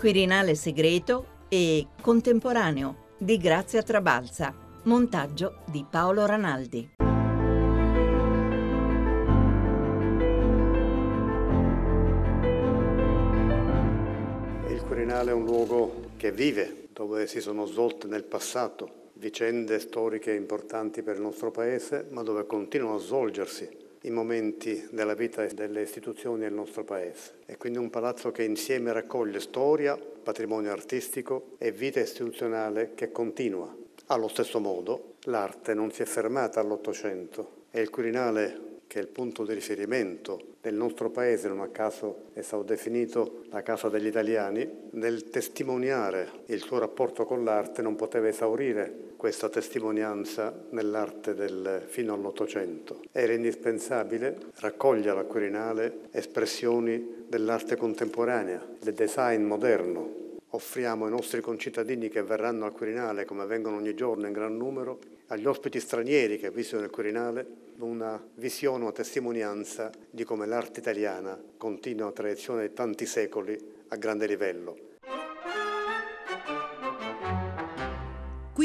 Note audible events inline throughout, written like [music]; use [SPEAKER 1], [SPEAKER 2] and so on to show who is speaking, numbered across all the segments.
[SPEAKER 1] Quirinale segreto e contemporaneo di Grazia Trabalza. Montaggio di Paolo Ranaldi.
[SPEAKER 2] Il Quirinale è un luogo che vive, dove si sono svolte nel passato vicende storiche importanti per il nostro Paese, ma dove continuano a svolgersi i momenti della vita delle istituzioni del nostro Paese. È quindi un palazzo che insieme raccoglie storia, patrimonio artistico e vita istituzionale che continua. Allo stesso modo, l'arte non si è fermata all'Ottocento e il Quirinale che è il punto di riferimento del nostro paese, non a caso è stato definito la casa degli italiani, nel testimoniare il suo rapporto con l'arte non poteva esaurire questa testimonianza nell'arte del, fino all'Ottocento. Era indispensabile raccogliere al Quirinale espressioni dell'arte contemporanea, del design moderno. Offriamo ai nostri concittadini che verranno al Quirinale, come vengono ogni giorno in gran numero, agli ospiti stranieri che visitano il Quirinale una visione, una testimonianza di come l'arte italiana continua una tradizione di tanti secoli a grande livello.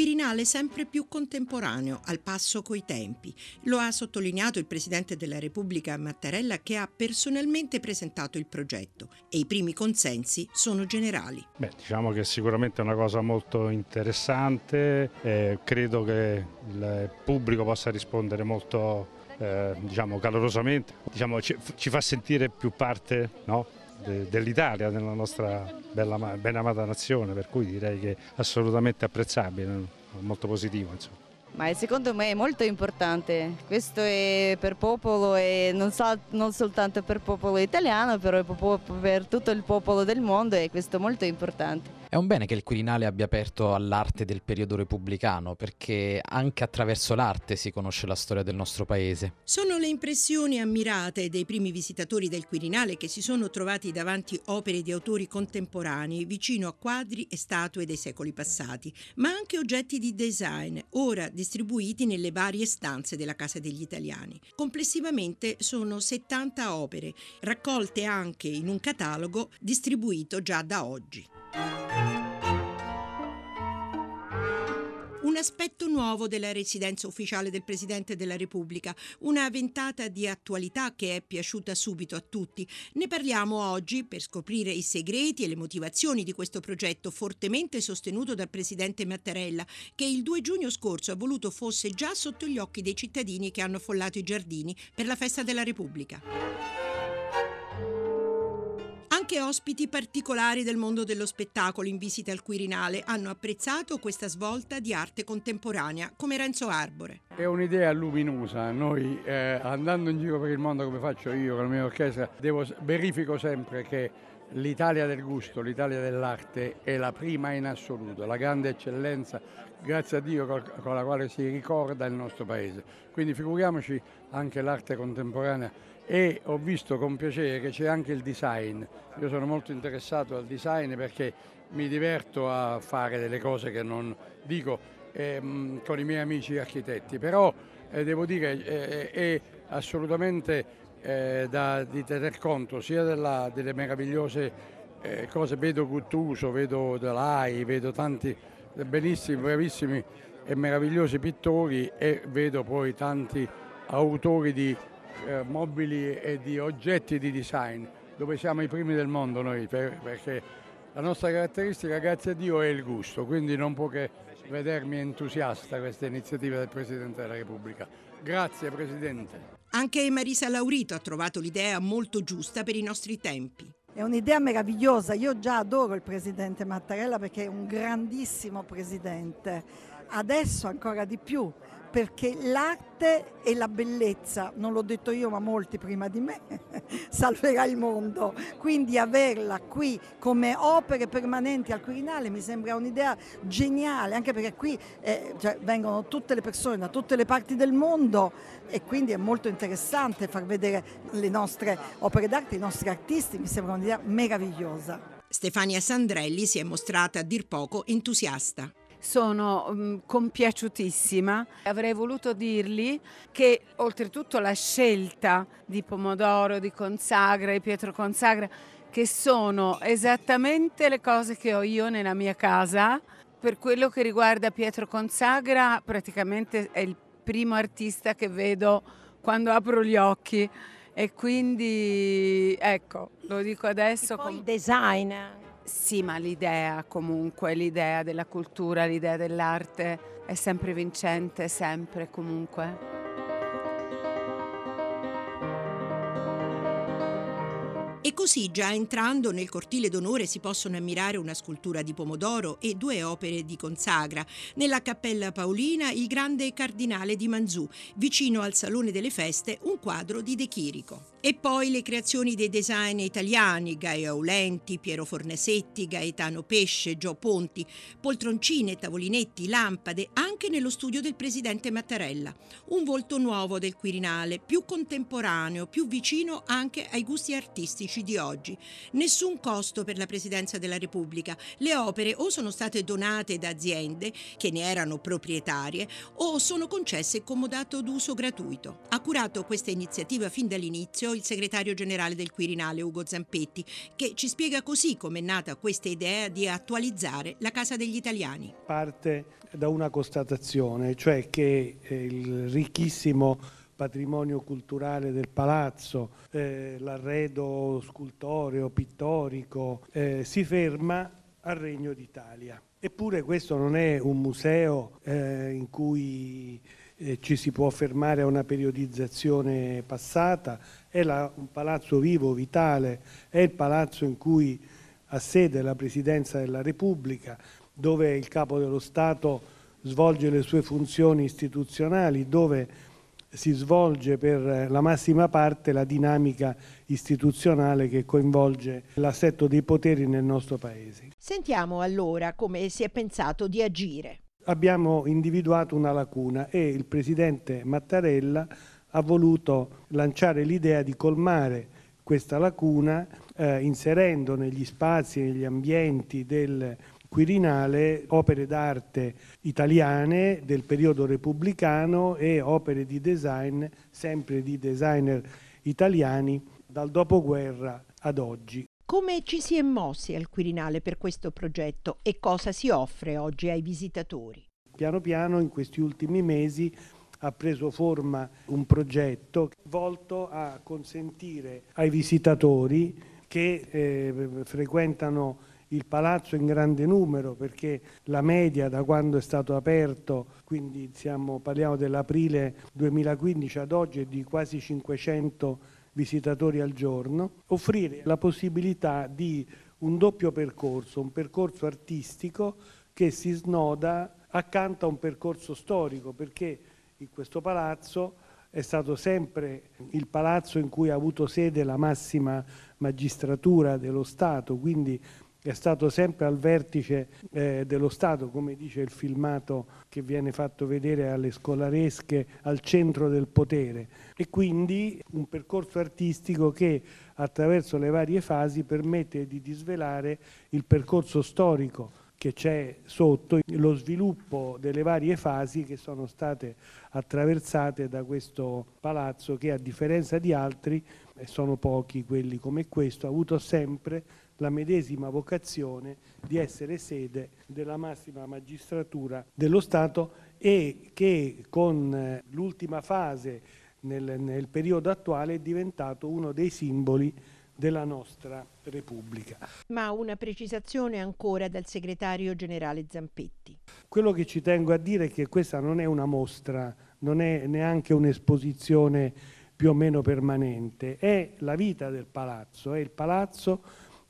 [SPEAKER 3] Quirinale sempre più contemporaneo, al passo coi tempi. Lo ha sottolineato il Presidente della Repubblica Mattarella che ha personalmente presentato il progetto e i primi consensi sono generali.
[SPEAKER 4] Beh, diciamo che sicuramente è una cosa molto interessante, eh, credo che il pubblico possa rispondere molto eh, diciamo, calorosamente, diciamo, ci, ci, fa sentire più parte no? dell'Italia, della nostra bella, ben amata nazione, per cui direi che è assolutamente apprezzabile, molto positivo. Insomma.
[SPEAKER 5] Ma secondo me è molto importante, questo è per popolo e non, so, non soltanto per popolo italiano, però per tutto il popolo del mondo e questo è molto importante.
[SPEAKER 6] È un bene che il Quirinale abbia aperto all'arte del periodo repubblicano, perché anche attraverso l'arte si conosce la storia del nostro paese.
[SPEAKER 3] Sono le impressioni ammirate dei primi visitatori del Quirinale che si sono trovati davanti opere di autori contemporanei vicino a quadri e statue dei secoli passati, ma anche oggetti di design, ora distribuiti nelle varie stanze della Casa degli Italiani. Complessivamente sono 70 opere, raccolte anche in un catalogo distribuito già da oggi. Un aspetto nuovo della residenza ufficiale del Presidente della Repubblica, una ventata di attualità che è piaciuta subito a tutti. Ne parliamo oggi per scoprire i segreti e le motivazioni di questo progetto fortemente sostenuto dal Presidente Mattarella, che il 2 giugno scorso ha voluto fosse già sotto gli occhi dei cittadini che hanno affollato i giardini per la festa della Repubblica. Anche ospiti particolari del mondo dello spettacolo in visita al Quirinale hanno apprezzato questa svolta di arte contemporanea, come Renzo Arbore.
[SPEAKER 7] È un'idea luminosa. Noi eh, andando in giro per il mondo come faccio io con la mia orchestra, devo, verifico sempre che l'Italia del gusto, l'Italia dell'arte è la prima in assoluto, la grande eccellenza, grazie a Dio, con la quale si ricorda il nostro paese. Quindi figuriamoci anche l'arte contemporanea e ho visto con piacere che c'è anche il design. Io sono molto interessato al design perché mi diverto a fare delle cose che non dico ehm, con i miei amici architetti, però eh, devo dire eh, è assolutamente eh, da, di tener conto sia della, delle meravigliose eh, cose, vedo Guttuso, vedo Dalai, vedo tanti bellissimi, bravissimi e meravigliosi pittori e vedo poi tanti autori di eh, mobili e di oggetti di design, dove siamo i primi del mondo noi, per, perché la nostra caratteristica, grazie a Dio, è il gusto, quindi non può che vedermi entusiasta questa iniziativa del Presidente della Repubblica. Grazie Presidente.
[SPEAKER 3] Anche Marisa Laurito ha trovato l'idea molto giusta per i nostri tempi.
[SPEAKER 8] È un'idea meravigliosa, io già adoro il Presidente Mattarella perché è un grandissimo Presidente, adesso ancora di più perché l'arte e la bellezza, non l'ho detto io ma molti prima di me, [laughs] salverà il mondo. Quindi averla qui come opere permanenti al Quirinale mi sembra un'idea geniale, anche perché qui eh, cioè, vengono tutte le persone da tutte le parti del mondo e quindi è molto interessante far vedere le nostre opere d'arte, i nostri artisti, mi sembra un'idea meravigliosa.
[SPEAKER 3] Stefania Sandrelli si è mostrata a dir poco entusiasta
[SPEAKER 9] sono um, compiaciutissima. Avrei voluto dirgli che oltretutto la scelta di Pomodoro, di Consagra, di Pietro Consagra, che sono esattamente le cose che ho io nella mia casa. Per quello che riguarda Pietro Consagra, praticamente è il primo artista che vedo quando apro gli occhi e quindi ecco, lo dico adesso.
[SPEAKER 10] E poi com- design.
[SPEAKER 9] Sì, ma l'idea comunque, l'idea della cultura, l'idea dell'arte è sempre vincente, sempre comunque.
[SPEAKER 3] Così, già entrando nel cortile d'onore, si possono ammirare una scultura di Pomodoro e due opere di Consagra. Nella Cappella Paolina, il grande Cardinale di Manzù. Vicino al Salone delle Feste, un quadro di De Chirico. E poi le creazioni dei design italiani, Gaio Aulenti, Piero Fornasetti, Gaetano Pesce, Gio Ponti, poltroncine, tavolinetti, lampade, anche nello studio del presidente Mattarella. Un volto nuovo del Quirinale, più contemporaneo, più vicino anche ai gusti artistici di oggi. Nessun costo per la Presidenza della Repubblica. Le opere o sono state donate da aziende che ne erano proprietarie o sono concesse comodato d'uso gratuito. Ha curato questa iniziativa fin dall'inizio il segretario generale del Quirinale Ugo Zampetti, che ci spiega così come è nata questa idea di attualizzare la Casa degli Italiani.
[SPEAKER 11] Parte da una constatazione, cioè che eh, il ricchissimo patrimonio culturale del palazzo, eh, l'arredo scultoreo, pittorico, eh, si ferma al Regno d'Italia. Eppure questo non è un museo eh, in cui eh, ci si può fermare a una periodizzazione passata, è la, un palazzo vivo, vitale, è il palazzo in cui ha sede la Presidenza della Repubblica, dove il Capo dello Stato svolge le sue funzioni istituzionali, dove si svolge per la massima parte la dinamica istituzionale che coinvolge l'assetto dei poteri nel nostro Paese.
[SPEAKER 10] Sentiamo allora come si è pensato di agire.
[SPEAKER 11] Abbiamo individuato una lacuna e il Presidente Mattarella ha voluto lanciare l'idea di colmare questa lacuna eh, inserendo negli spazi, negli ambienti del Quirinale opere d'arte italiane del periodo repubblicano e opere di design, sempre di designer italiani, dal dopoguerra ad oggi.
[SPEAKER 10] Come ci si è mossi al Quirinale per questo progetto e cosa si offre oggi ai visitatori?
[SPEAKER 11] Piano piano in questi ultimi mesi ha preso forma un progetto volto a consentire ai visitatori che eh, frequentano il palazzo in grande numero perché la media da quando è stato aperto, quindi siamo, parliamo dell'aprile 2015 ad oggi, è di quasi 500 visitatori al giorno, offrire la possibilità di un doppio percorso, un percorso artistico che si snoda accanto a un percorso storico perché in questo palazzo è stato sempre il palazzo in cui ha avuto sede la massima magistratura dello Stato, quindi è stato sempre al vertice eh, dello Stato, come dice il filmato che viene fatto vedere alle scolaresche, al centro del potere. E quindi un percorso artistico che attraverso le varie fasi permette di disvelare il percorso storico che c'è sotto lo sviluppo delle varie fasi che sono state attraversate da questo palazzo che a differenza di altri, e sono pochi quelli come questo, ha avuto sempre la medesima vocazione di essere sede della massima magistratura dello Stato e che con eh, l'ultima fase nel, nel periodo attuale è diventato uno dei simboli della nostra Repubblica.
[SPEAKER 10] Ma una precisazione ancora dal segretario generale Zampetti.
[SPEAKER 11] Quello che ci tengo a dire è che questa non è una mostra, non è neanche un'esposizione più o meno permanente, è la vita del palazzo, è il palazzo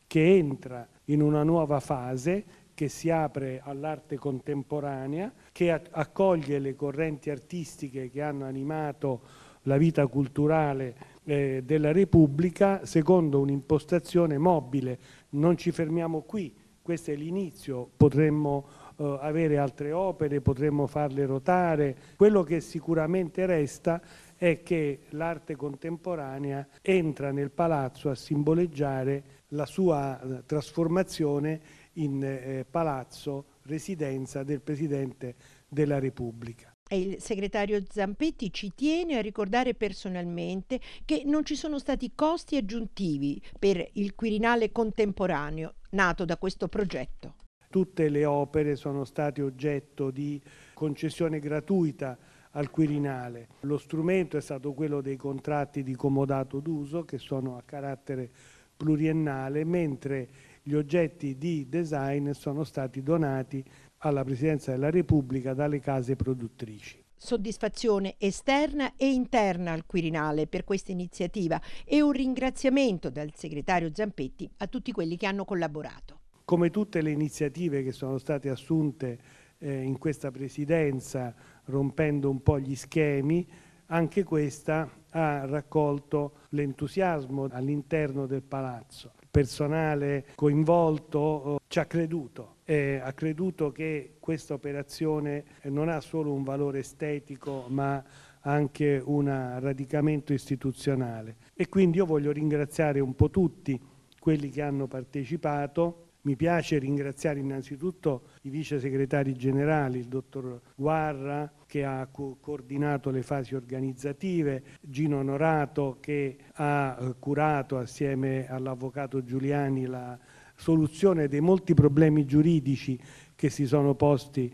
[SPEAKER 11] che entra in una nuova fase che si apre all'arte contemporanea, che accoglie le correnti artistiche che hanno animato la vita culturale eh, della Repubblica secondo un'impostazione mobile. Non ci fermiamo qui, questo è l'inizio, potremmo eh, avere altre opere, potremmo farle rotare. Quello che sicuramente resta è che l'arte contemporanea entra nel palazzo a simboleggiare la sua eh, trasformazione in eh, palazzo residenza del Presidente della Repubblica.
[SPEAKER 10] E il segretario Zampetti ci tiene a ricordare personalmente che non ci sono stati costi aggiuntivi per il Quirinale contemporaneo nato da questo progetto.
[SPEAKER 11] Tutte le opere sono state oggetto di concessione gratuita al Quirinale. Lo strumento è stato quello dei contratti di comodato d'uso che sono a carattere pluriennale, mentre gli oggetti di design sono stati donati alla Presidenza della Repubblica dalle case produttrici
[SPEAKER 10] soddisfazione esterna e interna al Quirinale per questa iniziativa e un ringraziamento dal segretario Zampetti a tutti quelli che hanno collaborato.
[SPEAKER 11] Come tutte le iniziative che sono state assunte eh, in questa presidenza, rompendo un po' gli schemi, anche questa ha raccolto l'entusiasmo all'interno del palazzo. Il personale coinvolto oh, ci ha creduto eh, ha creduto che questa operazione non ha solo un valore estetico ma anche un radicamento istituzionale e quindi io voglio ringraziare un po' tutti quelli che hanno partecipato. Mi piace ringraziare innanzitutto i vice segretari generali, il dottor Guarra che ha co- coordinato le fasi organizzative, Gino Onorato che ha eh, curato assieme all'avvocato Giuliani la soluzione dei molti problemi giuridici che si sono posti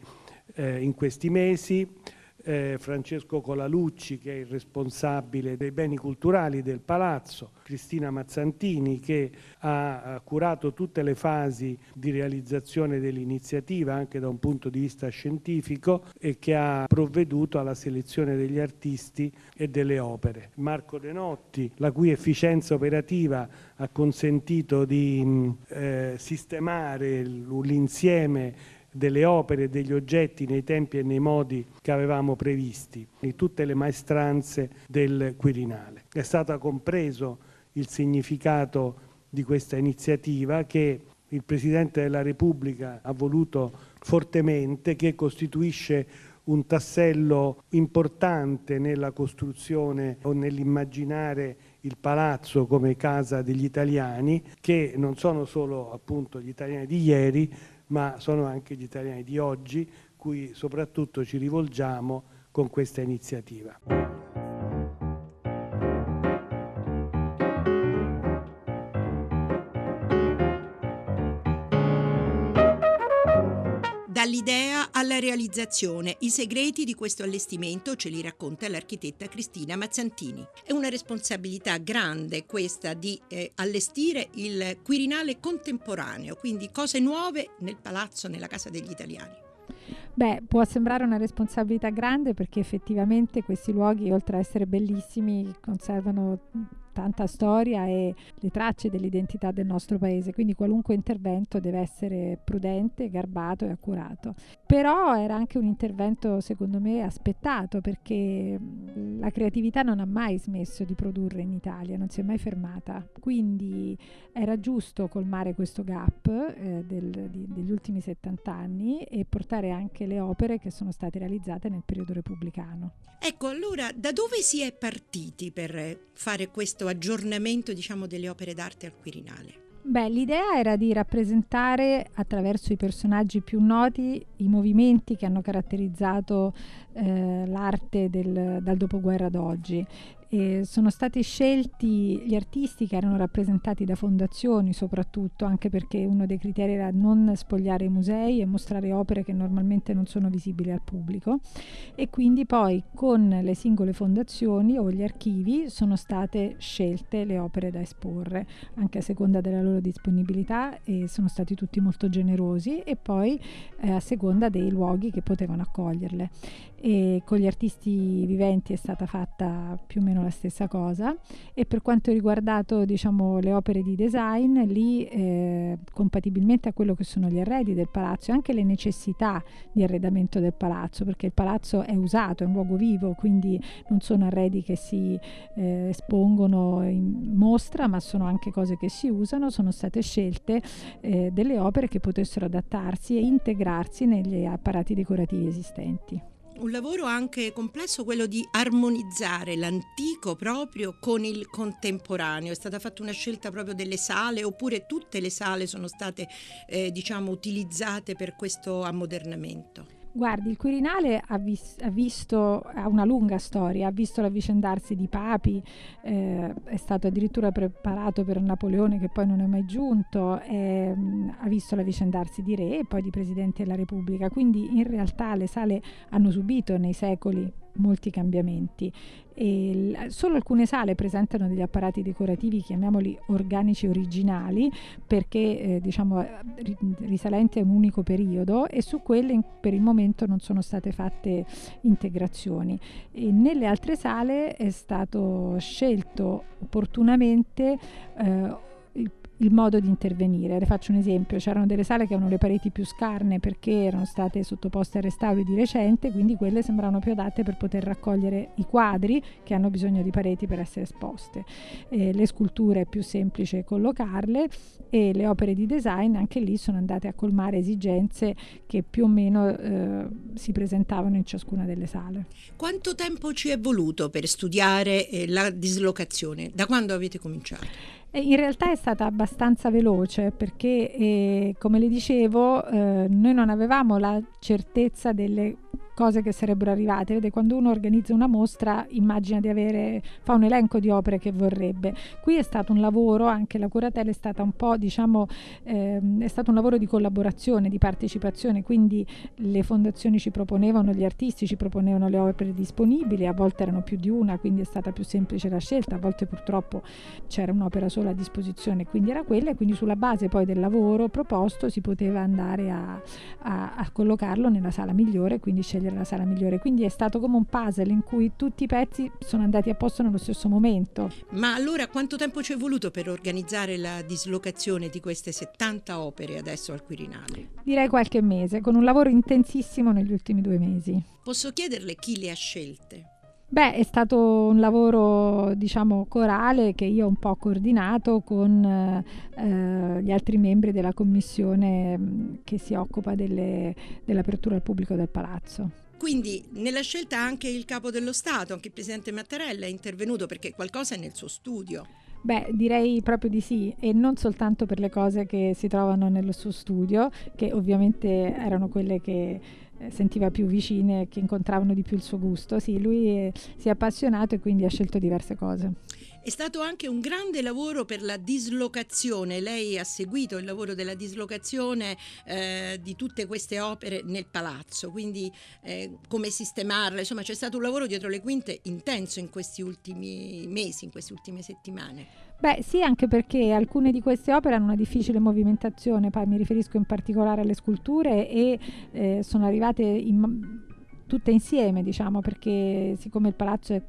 [SPEAKER 11] eh, in questi mesi. Eh, Francesco Colalucci che è il responsabile dei beni culturali del palazzo, Cristina Mazzantini che ha curato tutte le fasi di realizzazione dell'iniziativa anche da un punto di vista scientifico e che ha provveduto alla selezione degli artisti e delle opere. Marco De Notti, la cui efficienza operativa ha consentito di eh, sistemare l'insieme delle opere e degli oggetti nei tempi e nei modi che avevamo previsti, di tutte le maestranze del Quirinale. È stato compreso il significato di questa iniziativa che il Presidente della Repubblica ha voluto fortemente, che costituisce un tassello importante nella costruzione o nell'immaginare il palazzo come casa degli italiani, che non sono solo appunto gli italiani di ieri, ma sono anche gli italiani di oggi, cui soprattutto ci rivolgiamo con questa iniziativa.
[SPEAKER 3] Realizzazione, i segreti di questo allestimento ce li racconta l'architetta Cristina Mazzantini. È una responsabilità grande questa di eh, allestire il Quirinale contemporaneo, quindi cose nuove nel palazzo, nella casa degli italiani.
[SPEAKER 12] Beh, può sembrare una responsabilità grande perché effettivamente questi luoghi, oltre a essere bellissimi, conservano tanta storia e le tracce dell'identità del nostro paese, quindi qualunque intervento deve essere prudente, garbato e accurato. Però era anche un intervento secondo me aspettato perché la creatività non ha mai smesso di produrre in Italia, non si è mai fermata, quindi era giusto colmare questo gap eh, del, di, degli ultimi 70 anni e portare anche le opere che sono state realizzate nel periodo repubblicano.
[SPEAKER 3] Ecco, allora da dove si è partiti per fare questo aggiornamento diciamo, delle opere d'arte al Quirinale?
[SPEAKER 12] Beh, l'idea era di rappresentare attraverso i personaggi più noti i movimenti che hanno caratterizzato eh, l'arte del, dal dopoguerra ad oggi e sono stati scelti gli artisti che erano rappresentati da fondazioni soprattutto, anche perché uno dei criteri era non spogliare i musei e mostrare opere che normalmente non sono visibili al pubblico e quindi poi con le singole fondazioni o gli archivi sono state scelte le opere da esporre, anche a seconda della loro disponibilità e sono stati tutti molto generosi e poi eh, a seconda dei luoghi che potevano accoglierle. E con gli artisti viventi è stata fatta più o meno la stessa cosa. E per quanto riguardato diciamo, le opere di design, lì eh, compatibilmente a quello che sono gli arredi del palazzo e anche le necessità di arredamento del palazzo, perché il palazzo è usato, è un luogo vivo, quindi non sono arredi che si eh, espongono in mostra, ma sono anche cose che si usano, sono state scelte eh, delle opere che potessero adattarsi e integrarsi negli apparati decorativi esistenti
[SPEAKER 3] un lavoro anche complesso quello di armonizzare l'antico proprio con il contemporaneo. È stata fatta una scelta proprio delle sale oppure tutte le sale sono state eh, diciamo utilizzate per questo ammodernamento?
[SPEAKER 12] Guardi, il Quirinale ha, vis- ha, visto, ha una lunga storia, ha visto l'avvicendarsi di papi, eh, è stato addirittura preparato per Napoleone che poi non è mai giunto, eh, ha visto l'avvicendarsi di re e poi di presidenti della Repubblica, quindi in realtà le sale hanno subito nei secoli molti cambiamenti. E solo alcune sale presentano degli apparati decorativi, chiamiamoli organici originali, perché eh, diciamo risalenti a un unico periodo e su quelle in, per il momento non sono state fatte integrazioni. E nelle altre sale è stato scelto opportunamente eh, il modo di intervenire. Le faccio un esempio, c'erano delle sale che avevano le pareti più scarne perché erano state sottoposte a restauri di recente, quindi quelle sembravano più adatte per poter raccogliere i quadri che hanno bisogno di pareti per essere esposte. Eh, le sculture è più semplice collocarle e le opere di design anche lì sono andate a colmare esigenze che più o meno eh, si presentavano in ciascuna delle sale.
[SPEAKER 3] Quanto tempo ci è voluto per studiare eh, la dislocazione? Da quando avete cominciato?
[SPEAKER 12] In realtà è stata abbastanza veloce perché, eh, come le dicevo, eh, noi non avevamo la certezza delle cose che sarebbero arrivate. Vede, quando uno organizza una mostra immagina di avere, fa un elenco di opere che vorrebbe. Qui è stato un lavoro, anche la curatela è stata un po', diciamo, ehm, è stato un lavoro di collaborazione, di partecipazione, quindi le fondazioni ci proponevano, gli artisti ci proponevano le opere disponibili, a volte erano più di una, quindi è stata più semplice la scelta, a volte purtroppo c'era un'opera sola a disposizione, quindi era quella e quindi sulla base poi del lavoro proposto si poteva andare a, a, a collocarlo nella sala migliore, quindi scegliere scegliere la sala migliore. Quindi è stato come un puzzle in cui tutti i pezzi sono andati a posto nello stesso momento.
[SPEAKER 3] Ma allora quanto tempo ci è voluto per organizzare la dislocazione di queste 70 opere adesso al Quirinale?
[SPEAKER 12] Direi qualche mese, con un lavoro intensissimo negli ultimi due mesi.
[SPEAKER 3] Posso chiederle chi le ha scelte?
[SPEAKER 12] Beh, è stato un lavoro, diciamo, corale che io ho un po' coordinato con eh, gli altri membri della commissione mm, che si occupa delle, dell'apertura al pubblico del palazzo.
[SPEAKER 3] Quindi nella scelta anche il capo dello Stato, anche il presidente Mattarella è intervenuto perché qualcosa è nel suo studio.
[SPEAKER 12] Beh, direi proprio di sì, e non soltanto per le cose che si trovano nel suo studio, che ovviamente erano quelle che sentiva più vicine, che incontravano di più il suo gusto. Sì, lui è, si è appassionato e quindi ha scelto diverse cose.
[SPEAKER 3] È stato anche un grande lavoro per la dislocazione. Lei ha seguito il lavoro della dislocazione eh, di tutte queste opere nel palazzo, quindi eh, come sistemarle. Insomma, c'è stato un lavoro dietro le quinte intenso in questi ultimi mesi, in queste ultime settimane.
[SPEAKER 12] Beh sì, anche perché alcune di queste opere hanno una difficile movimentazione, poi mi riferisco in particolare alle sculture e eh, sono arrivate in, tutte insieme, diciamo, perché siccome il palazzo è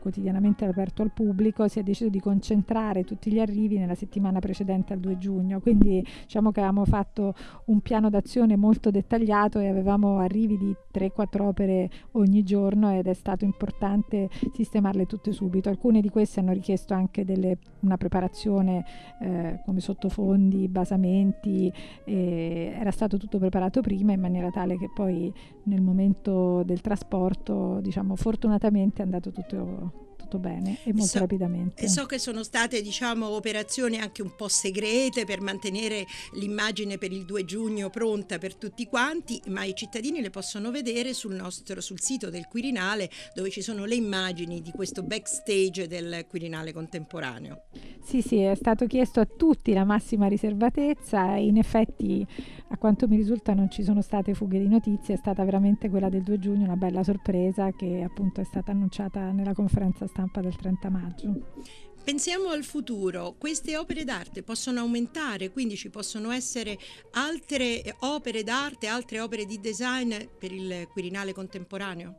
[SPEAKER 12] quotidianamente aperto al pubblico, si è deciso di concentrare tutti gli arrivi nella settimana precedente al 2 giugno, quindi diciamo che avevamo fatto un piano d'azione molto dettagliato e avevamo arrivi di 3-4 opere ogni giorno ed è stato importante sistemarle tutte subito. Alcune di queste hanno richiesto anche delle, una preparazione eh, come sottofondi, basamenti, era stato tutto preparato prima in maniera tale che poi nel momento del trasporto, diciamo, fortunatamente è andato tutto tutto bene e molto
[SPEAKER 3] so,
[SPEAKER 12] rapidamente.
[SPEAKER 3] E so che sono state diciamo, operazioni anche un po' segrete per mantenere l'immagine per il 2 giugno pronta per tutti quanti, ma i cittadini le possono vedere sul, nostro, sul sito del Quirinale dove ci sono le immagini di questo backstage del Quirinale contemporaneo.
[SPEAKER 12] Sì, sì, è stato chiesto a tutti la massima riservatezza e in effetti a quanto mi risulta non ci sono state fughe di notizie, è stata veramente quella del 2 giugno una bella sorpresa che appunto è stata annunciata nella conferenza stampa del 30 maggio.
[SPEAKER 3] Pensiamo al futuro, queste opere d'arte possono aumentare, quindi ci possono essere altre opere d'arte, altre opere di design per il Quirinale contemporaneo?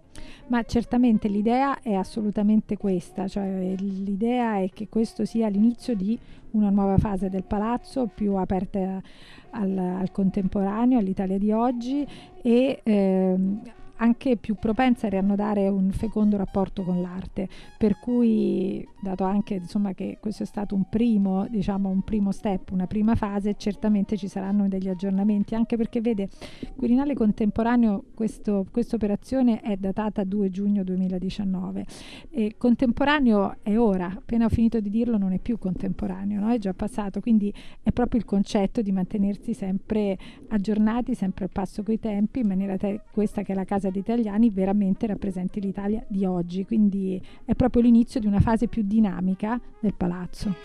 [SPEAKER 12] Ma certamente l'idea è assolutamente questa, cioè l'idea è che questo sia l'inizio di una nuova fase del palazzo più aperta al, al contemporaneo, all'Italia di oggi e ehm, anche più propensa a riannodare un fecondo rapporto con l'arte, per cui dato anche insomma, che questo è stato un primo, diciamo, un primo step, una prima fase, certamente ci saranno degli aggiornamenti, anche perché vede, Quirinale Contemporaneo, questa operazione è datata 2 giugno 2019 e contemporaneo è ora, appena ho finito di dirlo non è più contemporaneo, no? è già passato, quindi è proprio il concetto di mantenersi sempre aggiornati, sempre al passo coi tempi, in maniera che questa che è la casa degli italiani veramente rappresenti l'Italia di oggi, quindi è proprio l'inizio di una fase più dinamica del palazzo.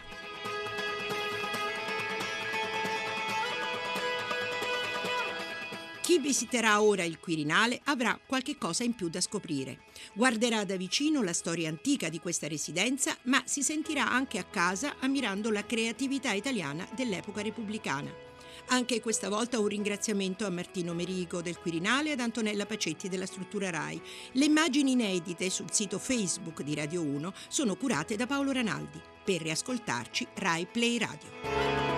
[SPEAKER 3] Chi visiterà ora il Quirinale avrà qualche cosa in più da scoprire. Guarderà da vicino la storia antica di questa residenza, ma si sentirà anche a casa ammirando la creatività italiana dell'epoca repubblicana. Anche questa volta un ringraziamento a Martino Merigo del Quirinale e ad Antonella Pacetti della struttura RAI. Le immagini inedite sul sito Facebook di Radio 1 sono curate da Paolo Ranaldi. Per riascoltarci RAI Play Radio.